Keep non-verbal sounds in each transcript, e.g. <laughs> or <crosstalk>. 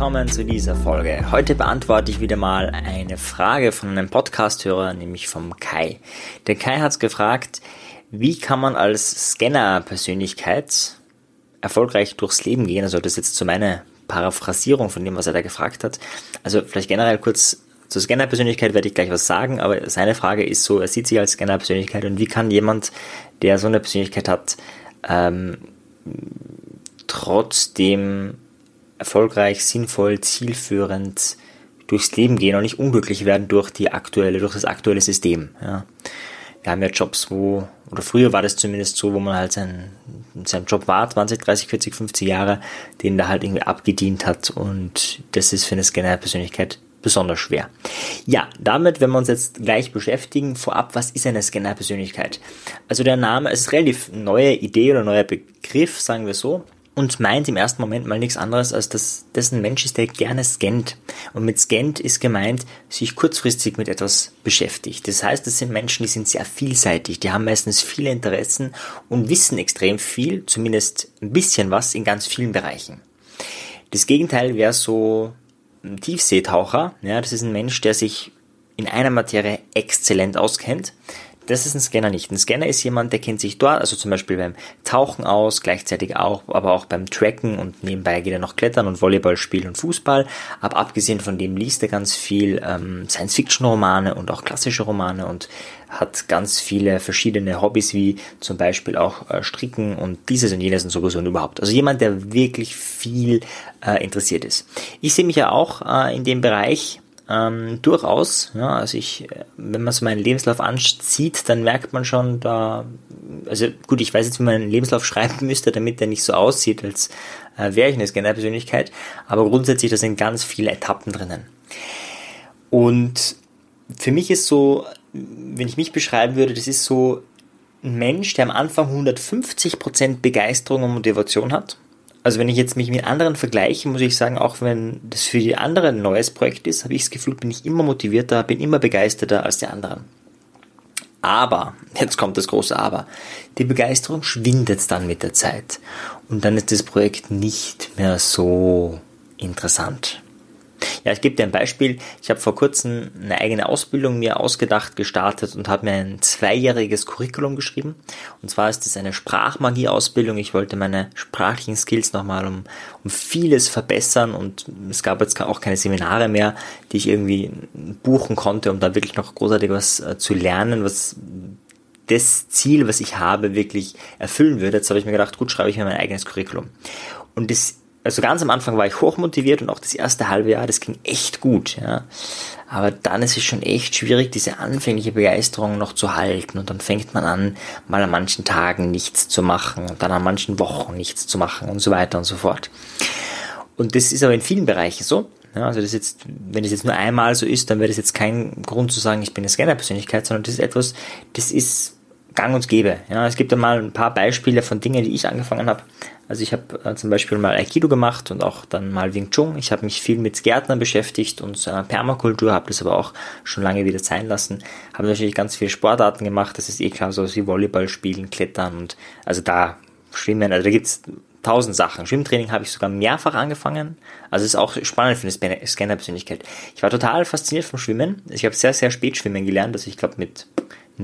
willkommen zu dieser Folge. Heute beantworte ich wieder mal eine Frage von einem Podcast-Hörer, nämlich vom Kai. Der Kai hat gefragt, wie kann man als Scanner-Persönlichkeit erfolgreich durchs Leben gehen? Also das ist jetzt zu meiner Paraphrasierung von dem, was er da gefragt hat. Also vielleicht generell kurz zur Scanner-Persönlichkeit werde ich gleich was sagen, aber seine Frage ist so, er sieht sich als Scanner-Persönlichkeit und wie kann jemand, der so eine Persönlichkeit hat, ähm, trotzdem erfolgreich, sinnvoll, zielführend durchs Leben gehen und nicht unglücklich werden durch die aktuelle, durch das aktuelle System. Ja. Wir haben ja Jobs, wo, oder früher war das zumindest so, wo man halt sein, seinem Job war, 20, 30, 40, 50 Jahre, den da halt irgendwie abgedient hat und das ist für eine Scanner-Persönlichkeit besonders schwer. Ja, damit, wenn wir uns jetzt gleich beschäftigen, vorab, was ist eine Scanner-Persönlichkeit? Also der Name, ist relativ neue Idee oder neuer Begriff, sagen wir so und meint im ersten Moment mal nichts anderes, als dass das ein Mensch ist, der gerne scannt. Und mit scannt ist gemeint, sich kurzfristig mit etwas beschäftigt. Das heißt, das sind Menschen, die sind sehr vielseitig, die haben meistens viele Interessen und wissen extrem viel, zumindest ein bisschen was in ganz vielen Bereichen. Das Gegenteil wäre so ein Tiefseetaucher. Ja, das ist ein Mensch, der sich in einer Materie exzellent auskennt, das ist ein Scanner nicht. Ein Scanner ist jemand, der kennt sich dort, also zum Beispiel beim Tauchen aus, gleichzeitig auch, aber auch beim Tracken und nebenbei geht er noch Klettern und Volleyball spielen und Fußball. Aber abgesehen von dem liest er ganz viel ähm, Science-Fiction-Romane und auch klassische Romane und hat ganz viele verschiedene Hobbys, wie zum Beispiel auch äh, Stricken und dieses und jenes und sowieso und überhaupt. Also jemand, der wirklich viel äh, interessiert ist. Ich sehe mich ja auch äh, in dem Bereich, ähm, durchaus, ja, also ich, wenn man so meinen Lebenslauf anzieht, dann merkt man schon da, also gut, ich weiß jetzt, wie man einen Lebenslauf <laughs> schreiben müsste, damit der nicht so aussieht, als äh, wäre ich eine Scanner-Persönlichkeit, aber grundsätzlich, da sind ganz viele Etappen drinnen. Und für mich ist so, wenn ich mich beschreiben würde, das ist so ein Mensch, der am Anfang 150% Begeisterung und Motivation hat also wenn ich jetzt mich mit anderen vergleiche, muss ich sagen, auch wenn das für die anderen ein neues Projekt ist, habe ich das Gefühl, bin ich immer motivierter, bin immer begeisterter als die anderen. Aber, jetzt kommt das große Aber, die Begeisterung schwindet dann mit der Zeit und dann ist das Projekt nicht mehr so interessant. Ja, ich gebe dir ein Beispiel. Ich habe vor kurzem eine eigene Ausbildung mir ausgedacht, gestartet und habe mir ein zweijähriges Curriculum geschrieben. Und zwar ist es eine Sprachmagie-Ausbildung. Ich wollte meine sprachlichen Skills nochmal um, um vieles verbessern und es gab jetzt auch keine Seminare mehr, die ich irgendwie buchen konnte, um da wirklich noch großartig was äh, zu lernen, was das Ziel, was ich habe, wirklich erfüllen würde. Jetzt habe ich mir gedacht, gut, schreibe ich mir mein eigenes Curriculum. Und das also ganz am Anfang war ich hochmotiviert und auch das erste halbe Jahr, das ging echt gut, ja. Aber dann ist es schon echt schwierig, diese anfängliche Begeisterung noch zu halten und dann fängt man an, mal an manchen Tagen nichts zu machen und dann an manchen Wochen nichts zu machen und so weiter und so fort. Und das ist aber in vielen Bereichen so. Ja, also das jetzt, wenn es jetzt nur einmal so ist, dann wäre das jetzt kein Grund zu sagen, ich bin eine Scanner-Persönlichkeit, sondern das ist etwas, das ist gang und gäbe. Ja, es gibt einmal ein paar Beispiele von Dingen, die ich angefangen habe. Also ich habe äh, zum Beispiel mal Aikido gemacht und auch dann mal Wing Chun. Ich habe mich viel mit Gärtnern beschäftigt und äh, Permakultur, habe das aber auch schon lange wieder sein lassen. Habe natürlich ganz viele Sportarten gemacht, das ist eh klar, so wie Volleyball spielen, Klettern und also da Schwimmen, also da gibt's tausend Sachen. Schwimmtraining habe ich sogar mehrfach angefangen. Also ist auch spannend für eine Scanner-Persönlichkeit. Ich war total fasziniert vom Schwimmen. Ich habe sehr, sehr spät schwimmen gelernt. Also ich glaube mit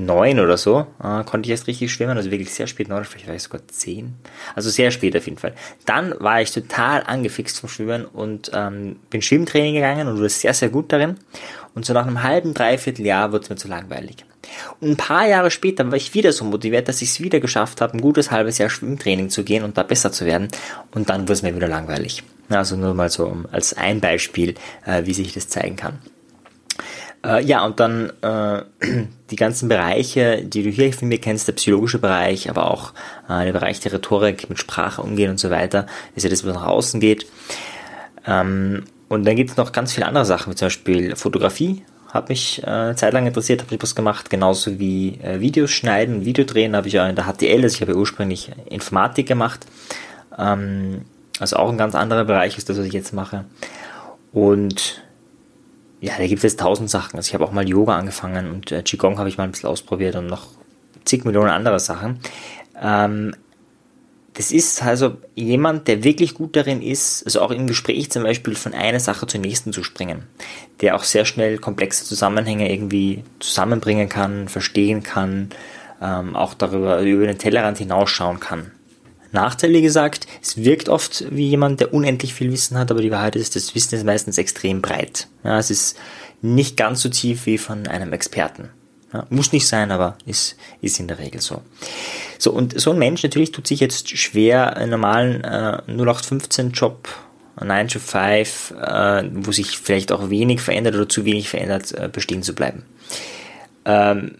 neun oder so äh, konnte ich erst richtig schwimmen, also wirklich sehr spät, neun, vielleicht war ich sogar zehn. Also sehr spät auf jeden Fall. Dann war ich total angefixt vom Schwimmen und ähm, bin Schwimmtraining gegangen und wurde sehr, sehr gut darin. Und so nach einem halben, dreiviertel Jahr wurde es mir zu langweilig. Und ein paar Jahre später war ich wieder so motiviert, dass ich es wieder geschafft habe, ein gutes halbes Jahr Schwimmtraining zu gehen und da besser zu werden. Und dann wurde es mir wieder langweilig. Also nur mal so als ein Beispiel, äh, wie sich das zeigen kann. Äh, ja, und dann äh, <clears throat> die ganzen Bereiche, die du hier von mir kennst, der psychologische Bereich, aber auch äh, der Bereich der Rhetorik, mit Sprache umgehen und so weiter, ist ja das, was nach außen geht. Ähm, und dann gibt es noch ganz viele andere Sachen, wie zum Beispiel Fotografie, hat mich äh, zeitlang interessiert, habe ich was gemacht, genauso wie äh, Videos schneiden, Video drehen habe ich ja in der HTL, also ich habe ja ursprünglich Informatik gemacht, ähm, also auch ein ganz anderer Bereich ist das, was ich jetzt mache. Und ja, da gibt es tausend Sachen. Also ich habe auch mal Yoga angefangen und äh, Qigong habe ich mal ein bisschen ausprobiert und noch zig Millionen andere Sachen. Ähm, das ist also jemand, der wirklich gut darin ist, also auch im Gespräch zum Beispiel von einer Sache zur nächsten zu springen, der auch sehr schnell komplexe Zusammenhänge irgendwie zusammenbringen kann, verstehen kann, ähm, auch darüber über den Tellerrand hinausschauen kann. Nachteile gesagt, es wirkt oft wie jemand, der unendlich viel Wissen hat, aber die Wahrheit ist, das Wissen ist meistens extrem breit. Ja, es ist nicht ganz so tief wie von einem Experten. Ja, muss nicht sein, aber ist, ist in der Regel so. So, und so ein Mensch natürlich tut sich jetzt schwer, einen normalen äh, 0815-Job, 9 to 5, äh, wo sich vielleicht auch wenig verändert oder zu wenig verändert, äh, bestehen zu bleiben. Ähm,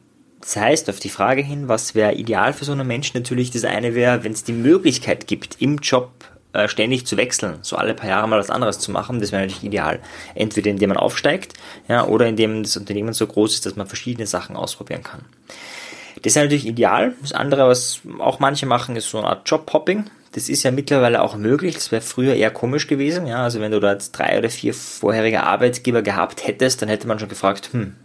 das heißt, auf die Frage hin, was wäre ideal für so einen Menschen, natürlich das eine wäre, wenn es die Möglichkeit gibt, im Job äh, ständig zu wechseln, so alle paar Jahre mal was anderes zu machen, das wäre natürlich ideal. Entweder indem man aufsteigt, ja, oder indem das Unternehmen so groß ist, dass man verschiedene Sachen ausprobieren kann. Das ist natürlich ideal. Das andere, was auch manche machen, ist so eine Art Jobhopping. Das ist ja mittlerweile auch möglich. Das wäre früher eher komisch gewesen. Ja, also wenn du da jetzt drei oder vier vorherige Arbeitgeber gehabt hättest, dann hätte man schon gefragt, hm,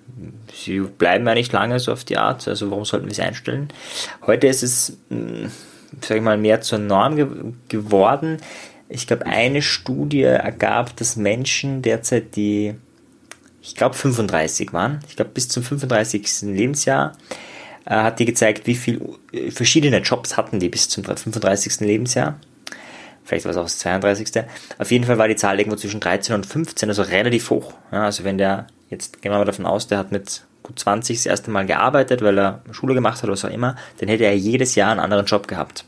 sie bleiben ja nicht lange so auf die Art. Also warum sollten wir sie einstellen? Heute ist es hm, sage ich mal, mehr zur Norm ge geworden. Ich glaube, eine Studie ergab, dass Menschen derzeit die, ich glaube, 35 waren. Ich glaube, bis zum 35. Lebensjahr äh, hat die gezeigt, wie viele äh, verschiedene Jobs hatten die bis zum 35. Lebensjahr. Vielleicht war es auch das 32. Auf jeden Fall war die Zahl irgendwo zwischen 13 und 15, also relativ hoch. Ja, also wenn der, jetzt gehen wir mal davon aus, der hat mit gut 20 das erste Mal gearbeitet, weil er Schule gemacht hat oder was auch immer, dann hätte er jedes Jahr einen anderen Job gehabt.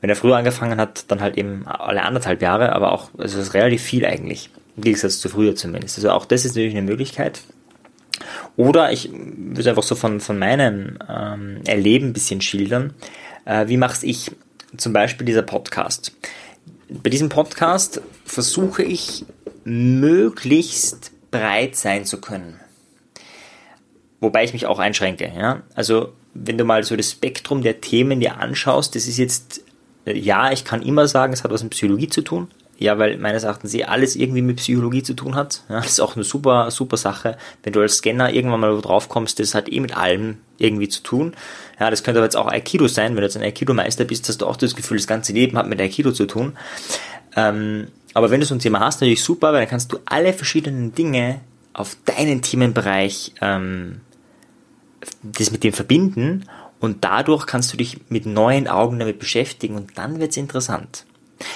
Wenn er früher angefangen hat, dann halt eben alle anderthalb Jahre, aber auch, also das ist relativ viel eigentlich. Im Gegensatz zu früher zumindest. Also auch das ist natürlich eine Möglichkeit. Oder ich würde einfach so von, von meinem ähm, Erleben ein bisschen schildern. Äh, wie mache ich zum Beispiel dieser Podcast? Bei diesem Podcast versuche ich möglichst breit sein zu können. Wobei ich mich auch einschränke. Ja? Also wenn du mal so das Spektrum der Themen dir anschaust, das ist jetzt, äh, ja, ich kann immer sagen, es hat was mit Psychologie zu tun. Ja, weil meines Erachtens eh alles irgendwie mit Psychologie zu tun hat. Ja, das ist auch eine super, super Sache. Wenn du als Scanner irgendwann mal drauf kommst, das hat eh mit allem irgendwie zu tun. Ja, das könnte aber jetzt auch Aikido sein. Wenn du jetzt ein Aikido-Meister bist, hast du auch das Gefühl, das ganze Leben hat mit Aikido zu tun. Ähm, aber wenn du so ein Thema hast, natürlich super, weil dann kannst du alle verschiedenen Dinge auf deinen Themenbereich ähm, das mit dem verbinden und dadurch kannst du dich mit neuen Augen damit beschäftigen und dann wird's interessant.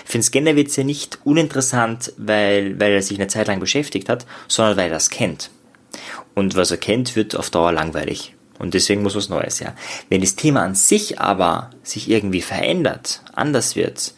Für den Scanner wird's ja nicht uninteressant, weil, weil er sich eine Zeit lang beschäftigt hat, sondern weil er das kennt. Und was er kennt, wird auf Dauer langweilig. Und deswegen muss was Neues, ja. Wenn das Thema an sich aber sich irgendwie verändert, anders wird,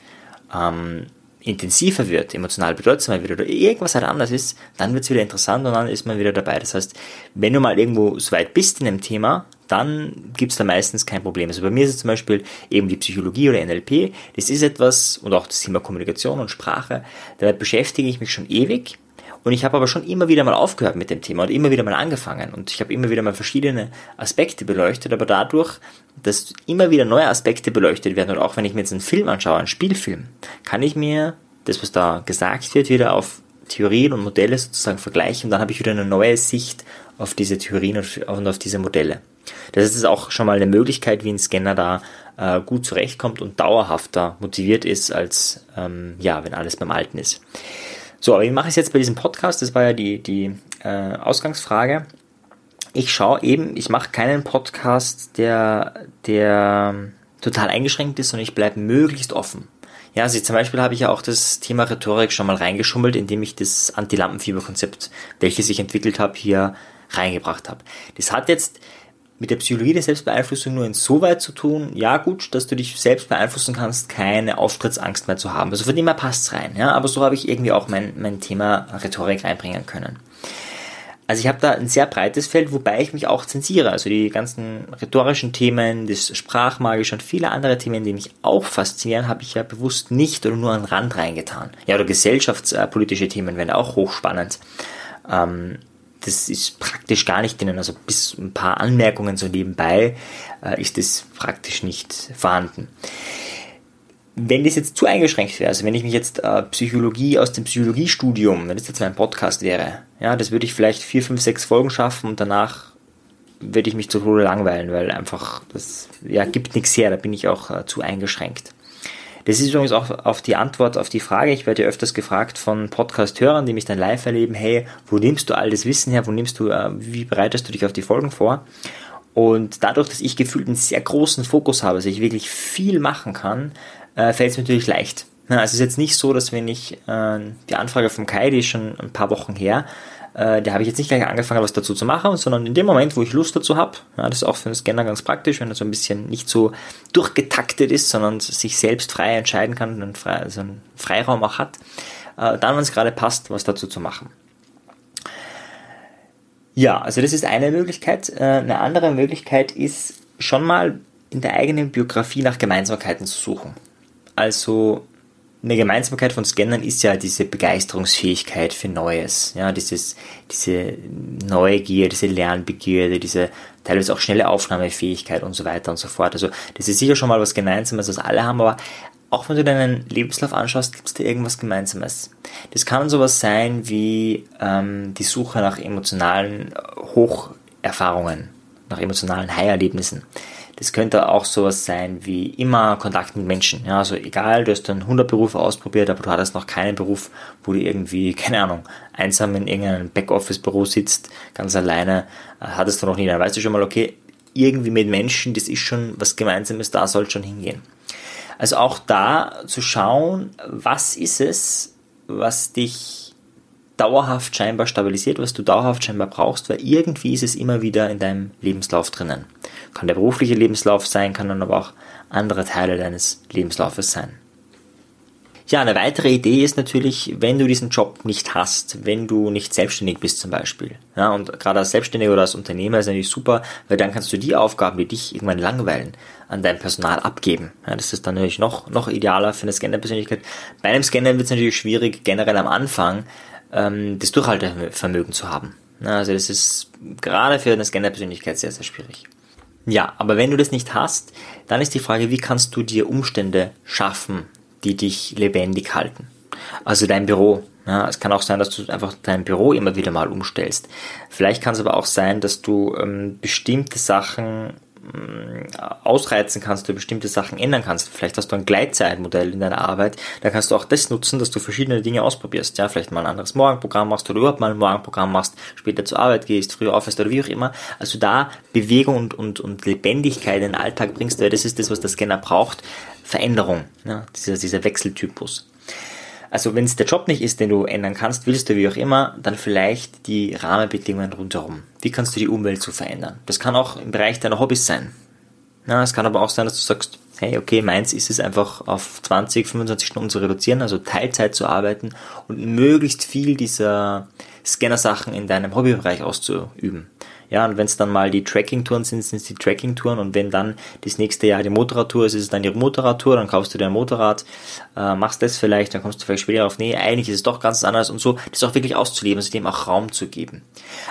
ähm, intensiver wird, emotional bedeutsamer wird oder irgendwas halt anders ist, dann wird es wieder interessant und dann ist man wieder dabei. Das heißt, wenn du mal irgendwo so weit bist in einem Thema, dann gibt es da meistens kein Problem. Also bei mir ist es zum Beispiel eben die Psychologie oder NLP. Das ist etwas, und auch das Thema Kommunikation und Sprache, damit beschäftige ich mich schon ewig. Und ich habe aber schon immer wieder mal aufgehört mit dem Thema und immer wieder mal angefangen. Und ich habe immer wieder mal verschiedene Aspekte beleuchtet, aber dadurch, dass immer wieder neue Aspekte beleuchtet werden und auch wenn ich mir jetzt einen Film anschaue, einen Spielfilm, kann ich mir das, was da gesagt wird, wieder auf Theorien und Modelle sozusagen vergleichen und dann habe ich wieder eine neue Sicht auf diese Theorien und auf diese Modelle. Das ist auch schon mal eine Möglichkeit, wie ein Scanner da äh, gut zurechtkommt und dauerhafter motiviert ist, als ähm, ja, wenn alles beim Alten ist. So, aber wie mache ich es jetzt bei diesem Podcast? Das war ja die, die äh, Ausgangsfrage. Ich schaue eben, ich mache keinen Podcast, der, der total eingeschränkt ist, sondern ich bleibe möglichst offen. Ja, also zum Beispiel habe ich ja auch das Thema Rhetorik schon mal reingeschummelt, indem ich das Anti-Lampenfieber-Konzept, welches ich entwickelt habe, hier reingebracht habe. Das hat jetzt mit der Psychologie der Selbstbeeinflussung nur insoweit zu tun, ja gut, dass du dich selbst beeinflussen kannst, keine Auftrittsangst mehr zu haben. Also von dem her passt's rein, ja, aber so habe ich irgendwie auch mein, mein Thema Rhetorik reinbringen können. Also ich habe da ein sehr breites Feld, wobei ich mich auch zensiere. Also die ganzen rhetorischen Themen, das Sprachmagische und viele andere Themen, die mich auch faszinieren, habe ich ja bewusst nicht oder nur an den Rand reingetan. Ja, oder gesellschaftspolitische Themen werden auch hochspannend. Ähm, das ist praktisch gar nicht drinnen. Also bis ein paar Anmerkungen so nebenbei äh, ist das praktisch nicht vorhanden. Wenn das jetzt zu eingeschränkt wäre, also wenn ich mich jetzt äh, Psychologie aus dem Psychologiestudium, wenn das jetzt mein Podcast wäre, ja, das würde ich vielleicht vier, fünf, sechs Folgen schaffen und danach würde ich mich zu Tode langweilen, weil einfach das ja gibt nichts her, da bin ich auch äh, zu eingeschränkt. Das ist übrigens auch auf die Antwort auf die Frage. Ich werde ja öfters gefragt von Podcast-Hörern, die mich dann live erleben, hey, wo nimmst du all das Wissen her? Wo nimmst du, äh, wie bereitest du dich auf die Folgen vor? Und dadurch, dass ich gefühlt einen sehr großen Fokus habe, dass ich wirklich viel machen kann, äh, fällt es mir natürlich leicht. Also es ist jetzt nicht so, dass wenn ich äh, die Anfrage vom Kai, die ist schon ein paar Wochen her, äh, da habe ich jetzt nicht gleich angefangen, was dazu zu machen, sondern in dem Moment, wo ich Lust dazu habe, ja, das ist auch für den Scanner ganz praktisch, wenn er so ein bisschen nicht so durchgetaktet ist, sondern sich selbst frei entscheiden kann und frei, also einen Freiraum auch hat, äh, dann, wenn es gerade passt, was dazu zu machen. Ja, also das ist eine Möglichkeit. Äh, eine andere Möglichkeit ist schon mal in der eigenen Biografie nach Gemeinsamkeiten zu suchen. Also eine Gemeinsamkeit von Scannern ist ja diese Begeisterungsfähigkeit für Neues, ja, dieses, diese Neugier, diese Lernbegierde, diese teilweise auch schnelle Aufnahmefähigkeit und so weiter und so fort. Also das ist sicher schon mal was Gemeinsames, was alle haben, aber auch wenn du deinen Lebenslauf anschaust, gibt es da irgendwas Gemeinsames. Das kann sowas sein wie ähm, die Suche nach emotionalen Hocherfahrungen, nach emotionalen High-Erlebnissen. Das könnte auch sowas sein wie immer Kontakt mit Menschen. Ja, also egal, du hast dann 100 Berufe ausprobiert, aber du hattest noch keinen Beruf, wo du irgendwie, <laughs> keine Ahnung, einsam in irgendeinem Backoffice-Büro sitzt, ganz alleine, äh, hattest du noch nie. Dann weißt du schon mal, okay, irgendwie mit Menschen, das ist schon was Gemeinsames, da soll schon hingehen. Also auch da zu schauen, was ist es, was dich dauerhaft scheinbar stabilisiert, was du dauerhaft scheinbar brauchst, weil irgendwie ist es immer wieder in deinem Lebenslauf drinnen. Kann der berufliche Lebenslauf sein, kann dann aber auch andere Teile deines Lebenslaufes sein. Ja, eine weitere Idee ist natürlich, wenn du diesen Job nicht hast, wenn du nicht selbstständig bist zum Beispiel. Ja, und gerade als Selbstständiger oder als Unternehmer ist natürlich super, weil dann kannst du die Aufgaben, die dich irgendwann langweilen, an dein Personal abgeben. Ja, das ist dann natürlich noch, noch idealer für eine Scanner-Persönlichkeit. Bei einem Scanner wird es natürlich schwierig, generell am Anfang, ähm, das Durchhaltevermögen zu haben. Also das ist gerade für eine Scanner-Persönlichkeit sehr, sehr schwierig. Ja, aber wenn du das nicht hast, dann ist die Frage, wie kannst du dir Umstände schaffen, die dich lebendig halten? Also dein Büro. Ja, es kann auch sein, dass du einfach dein Büro immer wieder mal umstellst. Vielleicht kann es aber auch sein, dass du ähm, bestimmte Sachen ausreizen kannst, du bestimmte Sachen ändern kannst. Vielleicht hast du ein Gleitzeitmodell in deiner Arbeit, da kannst du auch das nutzen, dass du verschiedene Dinge ausprobierst. Ja, vielleicht mal ein anderes Morgenprogramm machst oder überhaupt mal ein Morgenprogramm machst, später zur Arbeit gehst, früher aufhörst oder wie auch immer. Also da Bewegung und, und, und Lebendigkeit in den Alltag bringst, weil das ist das, was der Scanner braucht. Veränderung, ja, dieser, dieser Wechseltypus. Also wenn es der Job nicht ist, den du ändern kannst, willst du wie auch immer, dann vielleicht die Rahmenbedingungen rundherum. Wie kannst du die Umwelt so verändern? Das kann auch im Bereich deiner Hobbys sein. Ja, es kann aber auch sein, dass du sagst, hey, okay, meins ist es einfach auf 20, 25 Stunden zu reduzieren, also Teilzeit zu arbeiten und möglichst viel dieser Scanner-Sachen in deinem Hobbybereich auszuüben. Ja, und wenn es dann mal die Tracking-Touren sind, sind es die Tracking-Touren. Und wenn dann das nächste Jahr die Motorradtour ist, ist es dann die Motorradtour, dann kaufst du dir ein Motorrad, äh, machst das vielleicht, dann kommst du vielleicht später auf, nee, eigentlich ist es doch ganz anders. Und so, das auch wirklich auszuleben, also dem auch Raum zu geben.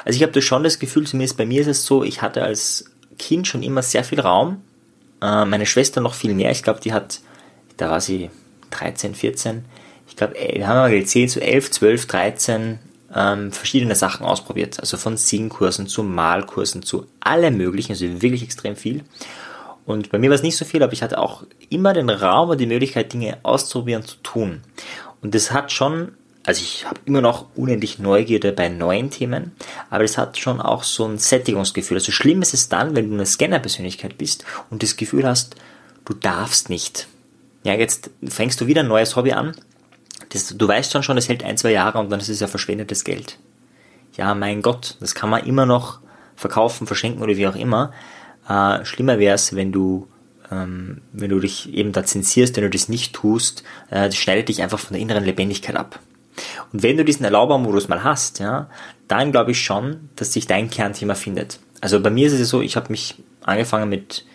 Also ich habe da schon das Gefühl, zumindest bei mir ist es so, ich hatte als Kind schon immer sehr viel Raum, äh, meine Schwester noch viel mehr, ich glaube, die hat, da war sie 13, 14, ich glaube, äh, wir haben mal gezählt, so 11, 12, 13 ähm, verschiedene Sachen ausprobiert. Also von Singkursen zu Malkursen zu allem möglichen, also wirklich extrem viel. Und bei mir war es nicht so viel, aber ich hatte auch immer den Raum und die Möglichkeit, Dinge auszuprobieren, zu tun. Und das hat schon, also ich habe immer noch unendlich Neugierde bei neuen Themen, aber es hat schon auch so ein Sättigungsgefühl. Also schlimm ist es dann, wenn du eine Scanner-Persönlichkeit bist und das Gefühl hast, du darfst nicht. Ja, jetzt fängst du wieder ein neues Hobby an das, du weißt schon schon, das hält ein, zwei Jahre und dann ist es ja verschwendetes Geld. Ja, mein Gott, das kann man immer noch verkaufen, verschenken oder wie auch immer. Äh, schlimmer wäre es, wenn du ähm, wenn du dich eben da zensierst, wenn du das nicht tust, äh, das schneidet dich einfach von der inneren Lebendigkeit ab. Und wenn du diesen Erlaubermodus mal hast, ja, dann glaube ich schon, dass sich dein Kernthema findet. Also bei mir ist es so, ich habe mich angefangen mit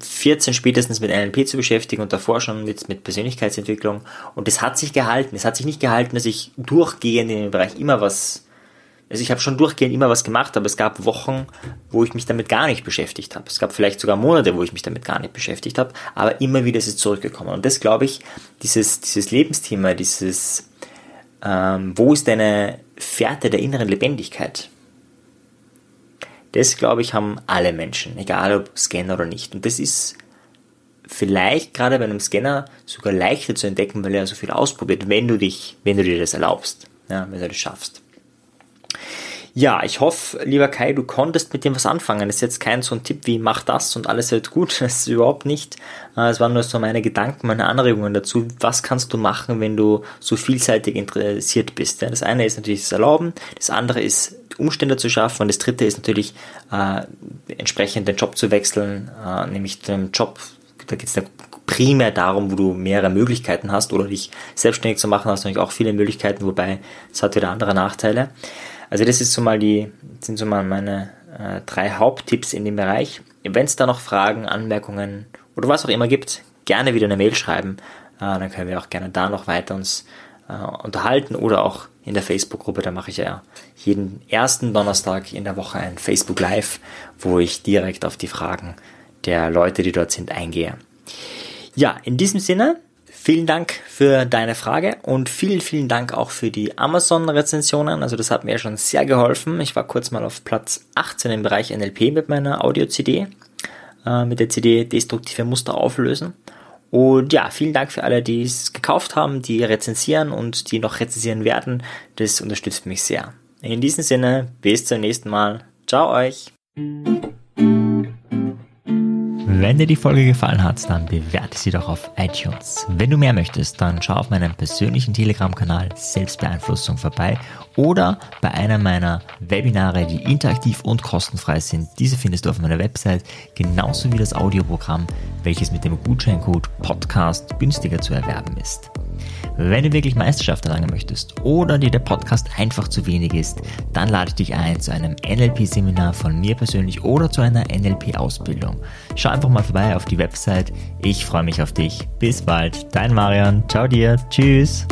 14 spätestens mit NLP zu beschäftigen und davor schon mit, mit Persönlichkeitsentwicklung. Und es hat sich gehalten. Es hat sich nicht gehalten, dass ich durchgehend in dem Bereich immer was, also ich habe schon durchgehend immer was gemacht, aber es gab Wochen, wo ich mich damit gar nicht beschäftigt habe. Es gab vielleicht sogar Monate, wo ich mich damit gar nicht beschäftigt habe, aber immer wieder ist es zurückgekommen. Und das glaube ich, dieses, dieses Lebensthema, dieses, ähm, wo ist deine Fährte der inneren Lebendigkeit? Das, glaube ich, haben alle Menschen, egal ob Scanner oder nicht. Und das ist vielleicht gerade bei einem Scanner sogar leichter zu entdecken, weil er so viel ausprobiert, wenn du dich, wenn du dir das erlaubst, ja, wenn du das schaffst. Ja, ich hoffe, lieber Kai, du konntest mit dem was anfangen. Das ist jetzt kein so ein Tipp wie mach das und alles wird gut. <laughs> Das ist überhaupt nicht. Äh, es waren nur so meine Gedanken, meine Anregungen dazu. Was kannst du machen, wenn du so vielseitig interessiert bist? Das eine ist natürlich das Erlauben, das andere ist Umstände zu schaffen und das dritte ist natürlich äh, entsprechend den Job zu wechseln, äh, nämlich den Job, da geht es primär darum, wo du mehrere Möglichkeiten hast oder dich selbstständig zu machen, hast natürlich auch viele Möglichkeiten, wobei es hat wieder andere Nachteile. Also das ist so mal die, sind so mal meine äh, drei Haupttipps in dem Bereich. Wenn es da noch Fragen, Anmerkungen oder was auch immer gibt, gerne wieder eine Mail schreiben. Äh, dann können wir auch gerne da noch weiter uns äh, unterhalten oder auch in der Facebook-Gruppe. Da mache ich ja jeden ersten Donnerstag in der Woche ein Facebook Live, wo ich direkt auf die Fragen der Leute, die dort sind, eingehe. Ja, in diesem Sinne Vielen Dank für deine Frage und vielen, vielen Dank auch für die Amazon-Rezensionen. Also das hat mir schon sehr geholfen. Ich war kurz mal auf Platz 18 im Bereich NLP mit meiner Audio-CD, äh, mit der CD Destruktive Muster auflösen. Und ja, vielen Dank für alle, die es gekauft haben, die rezensieren und die noch rezensieren werden. Das unterstützt mich sehr. In diesem Sinne, bis zum nächsten Mal. Ciao euch! Wenn dir die Folge gefallen hat, dann bewerte sie doch auf iTunes. Wenn du mehr möchtest, dann schau auf meinem persönlichen Telegram-Kanal Selbstbeeinflussung vorbei oder bei einer meiner Webinare, die interaktiv und kostenfrei sind. Diese findest du auf meiner Website, genauso wie das Audioprogramm, welches mit dem Gutscheincode Podcast günstiger zu erwerben ist. Wenn du wirklich Meisterschaft erlangen möchtest oder dir der Podcast einfach zu wenig ist, dann lade ich dich ein zu einem NLP-Seminar von mir persönlich oder zu einer NLP-Ausbildung. Schau einfach mal vorbei auf die Website. Ich freue mich auf dich. Bis bald. Dein Marian. Ciao dir. Tschüss.